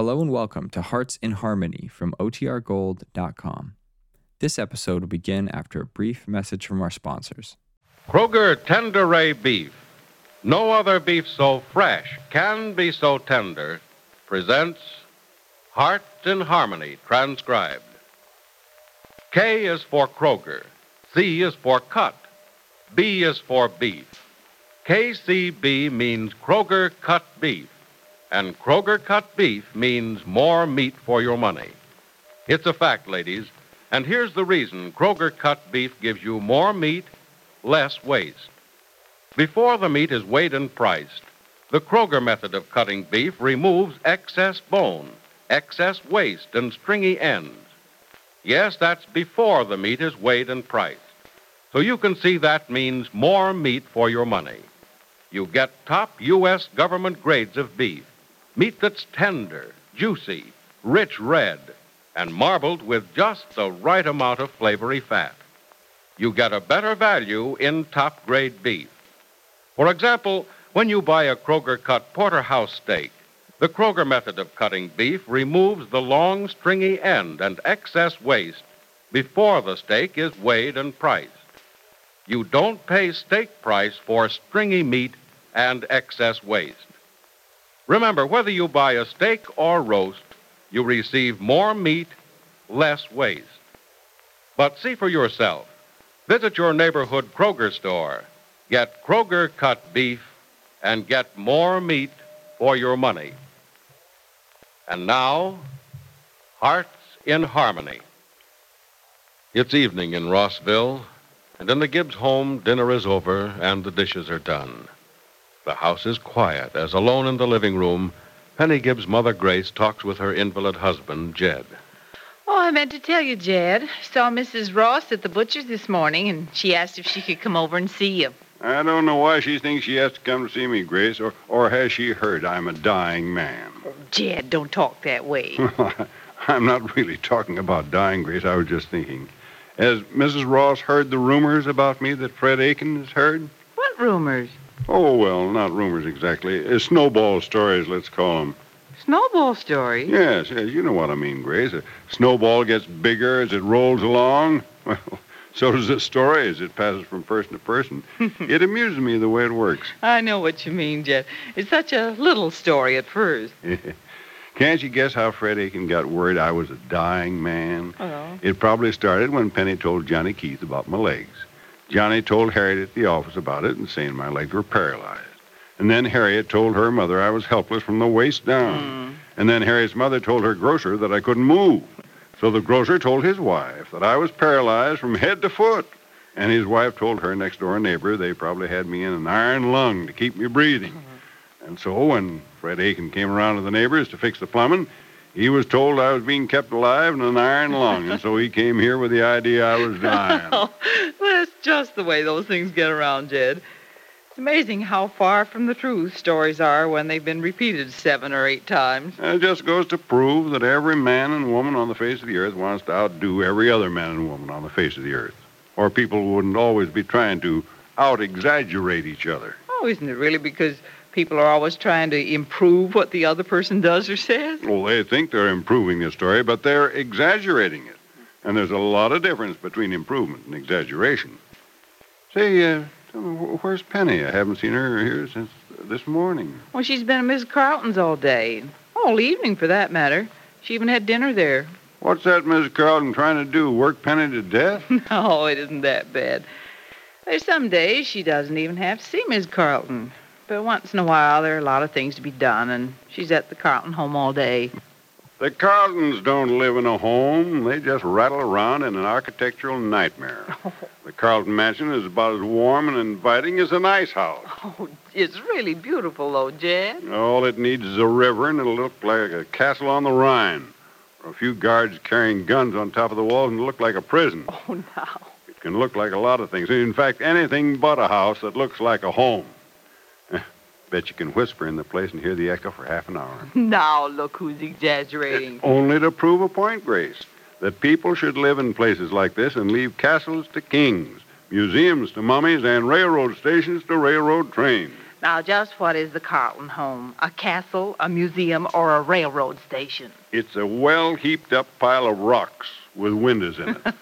Hello and welcome to Hearts in Harmony from OTRGold.com. This episode will begin after a brief message from our sponsors. Kroger Tenderay Beef. No other beef so fresh can be so tender. Presents Heart in Harmony, transcribed. K is for Kroger. C is for cut. B is for beef. KCB means Kroger cut beef. And Kroger cut beef means more meat for your money. It's a fact, ladies. And here's the reason Kroger cut beef gives you more meat, less waste. Before the meat is weighed and priced, the Kroger method of cutting beef removes excess bone, excess waste, and stringy ends. Yes, that's before the meat is weighed and priced. So you can see that means more meat for your money. You get top U.S. government grades of beef Meat that's tender, juicy, rich red, and marbled with just the right amount of flavory fat. You get a better value in top grade beef. For example, when you buy a Kroger cut porterhouse steak, the Kroger method of cutting beef removes the long, stringy end and excess waste before the steak is weighed and priced. You don't pay steak price for stringy meat and excess waste. Remember, whether you buy a steak or roast, you receive more meat, less waste. But see for yourself. Visit your neighborhood Kroger store. Get Kroger cut beef and get more meat for your money. And now, Hearts in Harmony. It's evening in Rossville, and in the Gibbs home, dinner is over and the dishes are done. The house is quiet as, alone in the living room, Penny Gibbs' mother, Grace, talks with her invalid husband, Jed. Oh, I meant to tell you, Jed. Saw Mrs. Ross at the butcher's this morning, and she asked if she could come over and see you. I don't know why she thinks she has to come to see me, Grace, or, or has she heard I'm a dying man? Oh, Jed, don't talk that way. I'm not really talking about dying, Grace. I was just thinking. Has Mrs. Ross heard the rumors about me that Fred Aiken has heard? What rumors? Oh, well, not rumors exactly. Uh, snowball stories, let's call them. Snowball stories? Yes, yes, you know what I mean, Grace. A snowball gets bigger as it rolls along. Well, so does this story as it passes from person to person. it amuses me the way it works. I know what you mean, Jed. It's such a little story at first. Can't you guess how Fred Aiken got word I was a dying man? Oh. It probably started when Penny told Johnny Keith about my legs. Johnny told Harriet at the office about it and saying my legs were paralyzed. And then Harriet told her mother I was helpless from the waist down. Mm. And then Harriet's mother told her grocer that I couldn't move. So the grocer told his wife that I was paralyzed from head to foot. And his wife told her next door neighbor they probably had me in an iron lung to keep me breathing. And so when Fred Aiken came around to the neighbors to fix the plumbing, he was told I was being kept alive in an iron lung, and so he came here with the idea I was dying. Oh, just the way those things get around, Jed. It's amazing how far from the truth stories are when they've been repeated seven or eight times. It just goes to prove that every man and woman on the face of the earth wants to outdo every other man and woman on the face of the earth. Or people wouldn't always be trying to out exaggerate each other. Oh, isn't it really because people are always trying to improve what the other person does or says? Well, they think they're improving the story, but they're exaggerating it. And there's a lot of difference between improvement and exaggeration. Say, uh, tell me, where's Penny? I haven't seen her here since this morning. Well, she's been at Miss Carlton's all day. All evening, for that matter. She even had dinner there. What's that Miss Carlton trying to do? Work Penny to death? No, it isn't that bad. There's some days she doesn't even have to see Miss Carlton. But once in a while, there are a lot of things to be done, and she's at the Carlton home all day. The Carltons don't live in a home. They just rattle around in an architectural nightmare. The Carlton mansion is about as warm and inviting as an ice house. Oh, it's really beautiful, though, Jed. All it needs is a river, and it'll look like a castle on the Rhine. Or a few guards carrying guns on top of the walls, and it'll look like a prison. Oh, now. It can look like a lot of things. In fact, anything but a house that looks like a home. Bet you can whisper in the place and hear the echo for half an hour. Now, look who's exaggerating. Only to prove a point, Grace, that people should live in places like this and leave castles to kings, museums to mummies, and railroad stations to railroad trains. Now, just what is the Carlton home? A castle, a museum, or a railroad station? It's a well heaped up pile of rocks with windows in it.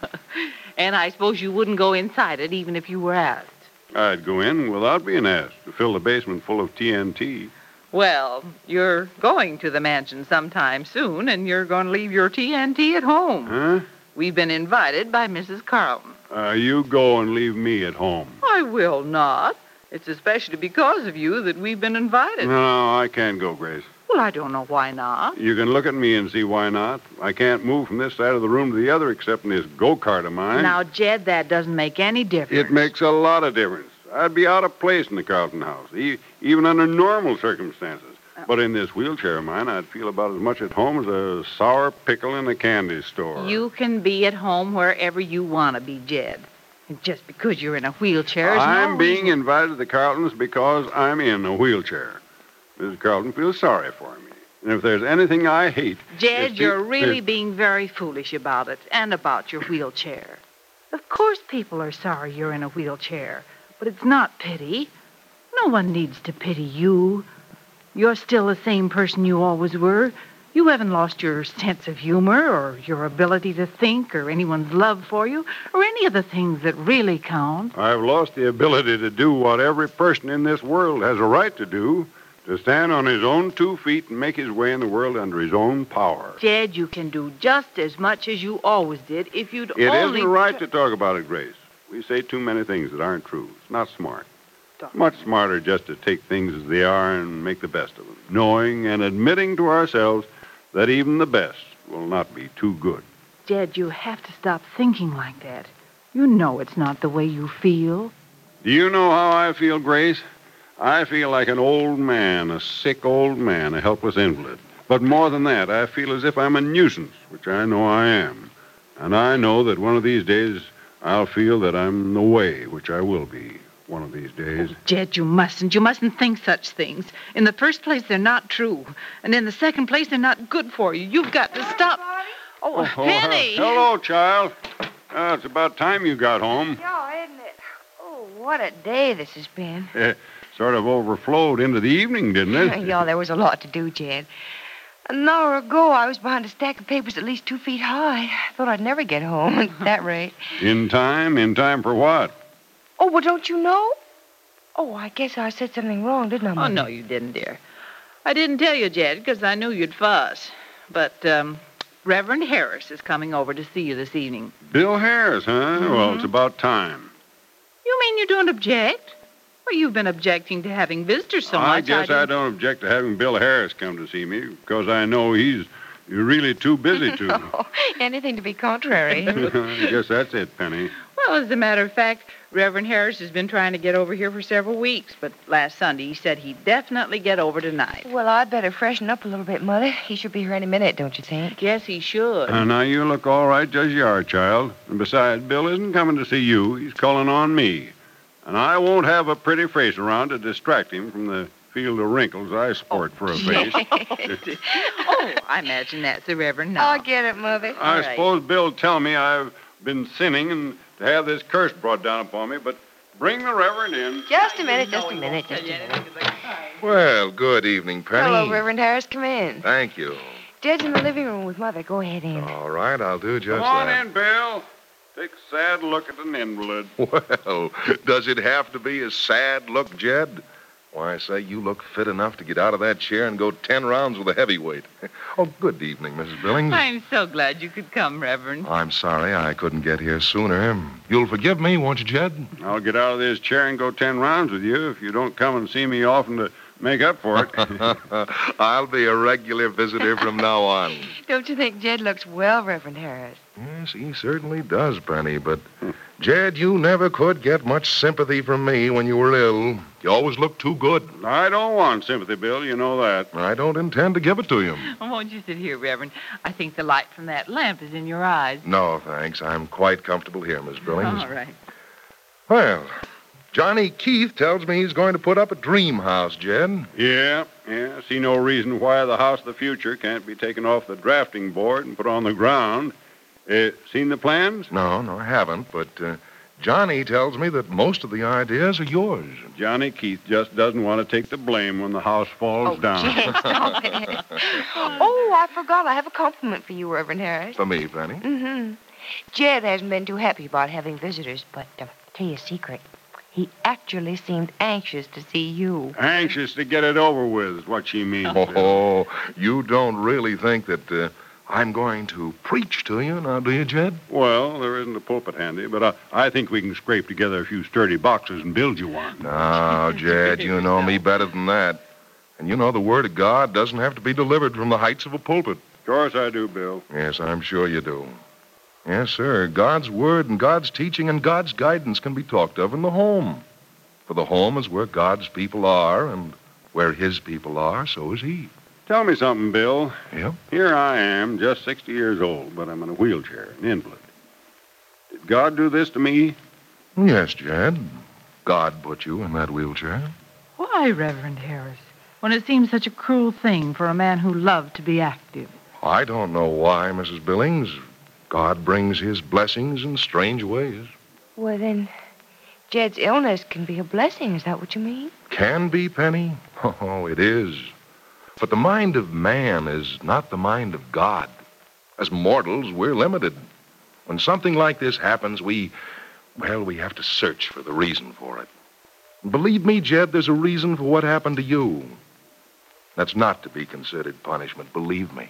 And I suppose you wouldn't go inside it even if you were asked. I'd go in without being asked to fill the basement full of TNT. Well, you're going to the mansion sometime soon, and you're going to leave your TNT at home. Huh? We've been invited by Mrs. Carlton. Uh, you go and leave me at home. I will not. It's especially because of you that we've been invited. No, I can't go, Grace. Well, I don't know why not. You can look at me and see why not. I can't move from this side of the room to the other except in this go-kart of mine. Now, Jed, that doesn't make any difference. It makes a lot of difference. I'd be out of place in the Carlton house, e- even under normal circumstances. Uh. But in this wheelchair of mine, I'd feel about as much at home as a sour pickle in a candy store. You can be at home wherever you want to be, Jed. And just because you're in a wheelchair is I'm no being reason- invited to the Carltons because I'm in a wheelchair. Mrs. Carlton feels sorry for me. And if there's anything I hate, Jed, you're really being very foolish about it and about your wheelchair. Of course, people are sorry you're in a wheelchair, but it's not pity. No one needs to pity you. You're still the same person you always were. You haven't lost your sense of humor or your ability to think or anyone's love for you or any of the things that really count. I've lost the ability to do what every person in this world has a right to do to stand on his own two feet and make his way in the world under his own power. Jed, you can do just as much as you always did if you'd It only. isn't right to talk about it, Grace. We say too many things that aren't true. It's not smart. Much smarter just to take things as they are and make the best of them, knowing and admitting to ourselves that even the best will not be too good. Jed, you have to stop thinking like that. You know it's not the way you feel. Do you know how I feel, Grace? I feel like an old man, a sick old man, a helpless invalid. But more than that, I feel as if I'm a nuisance, which I know I am. And I know that one of these days I'll feel that I'm the way, which I will be one of these days. Jed, you mustn't. You mustn't think such things. In the first place, they're not true. And in the second place, they're not good for you. You've got to stop. Oh, Oh, Penny! uh, hello, child. Uh, it's about time you got home. Yeah, isn't it? Oh, what a day this has been. Sort of overflowed into the evening, didn't it? yeah, there was a lot to do, Jed. An hour ago, I was behind a stack of papers at least two feet high. I thought I'd never get home at that rate. In time? In time for what? Oh, well, don't you know? Oh, I guess I said something wrong, didn't I, Oh, no, you didn't, dear. I didn't tell you, Jed, because I knew you'd fuss. But, um, Reverend Harris is coming over to see you this evening. Bill Harris, huh? Well, Mhm. it's about time. You mean you don't object? Well, you've been objecting to having visitors so much. I much. guess I, didn't- don't object to having Bill Harris come to see me because I know he's really too busy to. Oh, anything to be contrary. I guess that's it, Penny. Well, as a matter of fact, Reverend Harris has been trying to get over here for several weeks, but last Sunday he said he'd definitely get over tonight. well, I'd better freshen up a little bit, Mother. He should be here any minute, don't you think? Yes, he should. Uh, now, you look all right as you are, child. And besides, Bill isn't coming to see you. He's calling on me. And I won't have a pretty face around to distract him from the field of wrinkles I sport for a oh. face. oh, I imagine that's the Reverend now. I'll get it, Mother. I All right. suppose Bill'll tell me I've been sinning and to have this curse brought down upon me, but bring the Reverend in. Just a minute, just a minute, just a minute. Well, good evening, Penny. Hello, Reverend Harris. Come in. Thank you. Jed's in the living room with Mother. Go ahead in. All right, I'll do just Come on that. in, Bill. Take a sad look at an invalid. Well, does it have to be a sad look, Jed? Why, I say you look fit enough to get out of that chair and go ten rounds with a heavyweight. Oh, good evening, Mrs. Billings. I'm so glad you could come, Reverend. I'm sorry I couldn't get here sooner. You'll forgive me, won't you, Jed? I'll get out of this chair and go ten rounds with you if you don't come and see me often to make up for it. I'll be a regular visitor from now on. Don't you think Jed looks well, Reverend Harris? Yes, he certainly does, Penny, but Jed, you never could get much sympathy from me when you were ill. You always looked too good. I don't want sympathy, Bill. You know that. I don't intend to give it to you. Oh, won't you sit here, Reverend? I think the light from that lamp is in your eyes. No, thanks. I'm quite comfortable here, Miss Billings. All right. Well, Johnny Keith tells me he's going to put up a dream house, Jed. Yeah, yeah. I see no reason why the house of the future can't be taken off the drafting board and put on the ground. Uh, seen the plans? No, no, I haven't, but uh, Johnny tells me that most of the ideas are yours. Johnny Keith just doesn't want to take the blame when the house falls oh, down. Jed, stop it. oh, I forgot. I have a compliment for you, Reverend Harris. For me, Penny. Mm-hmm. Jed hasn't been too happy about having visitors, but uh, tell you a secret. He actually seemed anxious to see you. Anxious to get it over with is what she means. Bill. Oh, you don't really think that uh, I'm going to preach to you now, do you, Jed? Well, there isn't a pulpit handy, but uh, I think we can scrape together a few sturdy boxes and build you one. No, Jed, you know me better than that. And you know the Word of God doesn't have to be delivered from the heights of a pulpit. Of course I do, Bill. Yes, I'm sure you do. Yes, sir. God's Word and God's teaching and God's guidance can be talked of in the home. For the home is where God's people are, and where His people are, so is He. Tell me something, Bill. Yep. Here I am, just 60 years old, but I'm in a wheelchair, an invalid. Did God do this to me? Yes, Jed. God put you in that wheelchair. Why, Reverend Harris? When it seems such a cruel thing for a man who loved to be active. I don't know why, Mrs. Billings. God brings His blessings in strange ways. Well, then, Jed's illness can be a blessing. Is that what you mean? Can be, Penny. Oh, it is. But the mind of man is not the mind of God. As mortals, we're limited. When something like this happens, we, well, we have to search for the reason for it. Believe me, Jed, there's a reason for what happened to you. That's not to be considered punishment, believe me.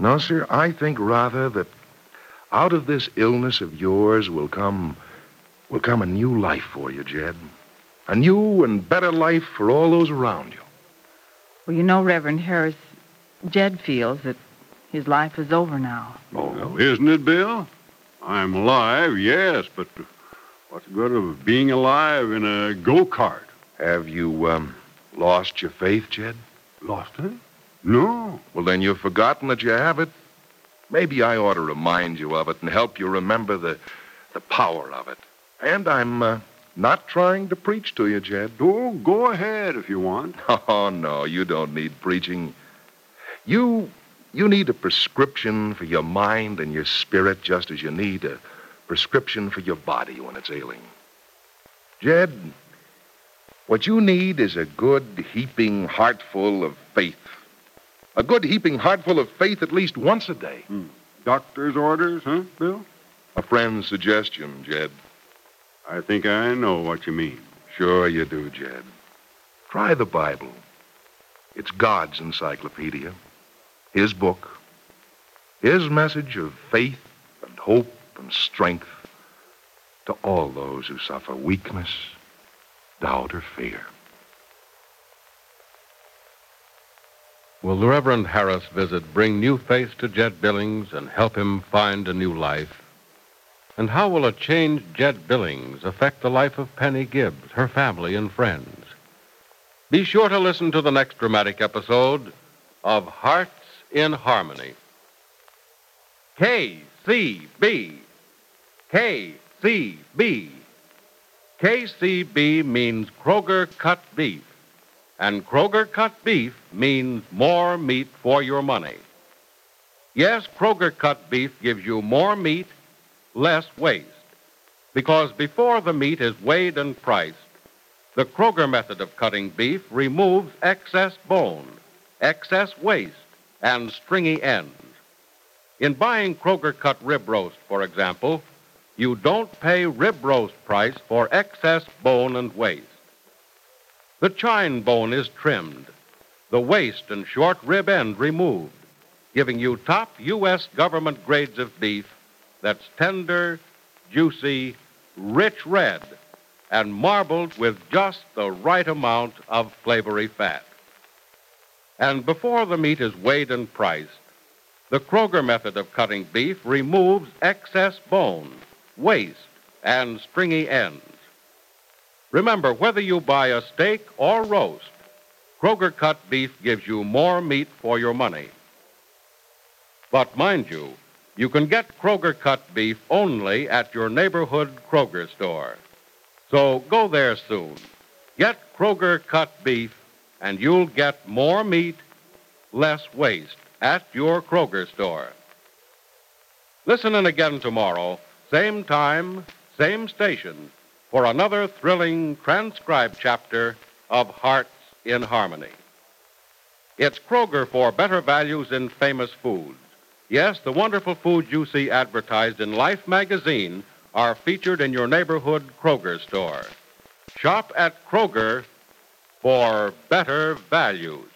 No, sir, I think rather that out of this illness of yours will come will come a new life for you, Jed. A new and better life for all those around you. Well, you know, Reverend Harris, Jed feels that his life is over now. Oh, isn't it, Bill? I'm alive, yes, but what's the good of being alive in a go kart? Have you um, lost your faith, Jed? Lost it? No. Well, then you've forgotten that you have it. Maybe I ought to remind you of it and help you remember the, the power of it. And I'm uh, not trying to preach to you, Jed. Oh, go ahead if you want. Oh, no, you don't need preaching. You you need a prescription for your mind and your spirit just as you need a prescription for your body when it's ailing. Jed, what you need is a good heaping heartful of faith. A good heaping heartful of faith at least once a day. Hmm. Doctor's orders, huh, Bill? A friend's suggestion, Jed. I think I know what you mean. Sure you do, Jed. Try the Bible. It's God's encyclopedia, His book, His message of faith and hope and strength to all those who suffer weakness, doubt, or fear. Will the Reverend Harris visit bring new faith to Jed Billings and help him find a new life? And how will a changed Jed Billings affect the life of Penny Gibbs, her family, and friends? Be sure to listen to the next dramatic episode of Hearts in Harmony. KCB. KCB. KCB means Kroger cut beef, and Kroger cut beef means more meat for your money. Yes, Kroger cut beef gives you more meat less waste. Because before the meat is weighed and priced, the Kroger method of cutting beef removes excess bone, excess waste, and stringy ends. In buying Kroger cut rib roast, for example, you don't pay rib roast price for excess bone and waste. The chine bone is trimmed, the waste and short rib end removed, giving you top U.S. government grades of beef that's tender, juicy, rich red, and marbled with just the right amount of flavory fat. And before the meat is weighed and priced, the Kroger method of cutting beef removes excess bone, waste, and stringy ends. Remember, whether you buy a steak or roast, Kroger cut beef gives you more meat for your money. But mind you, you can get Kroger cut beef only at your neighborhood Kroger store. So go there soon. Get Kroger cut beef, and you'll get more meat, less waste at your Kroger store. Listen in again tomorrow, same time, same station, for another thrilling transcribed chapter of Hearts in Harmony. It's Kroger for better values in famous foods. Yes, the wonderful foods you see advertised in Life magazine are featured in your neighborhood Kroger store. Shop at Kroger for better values.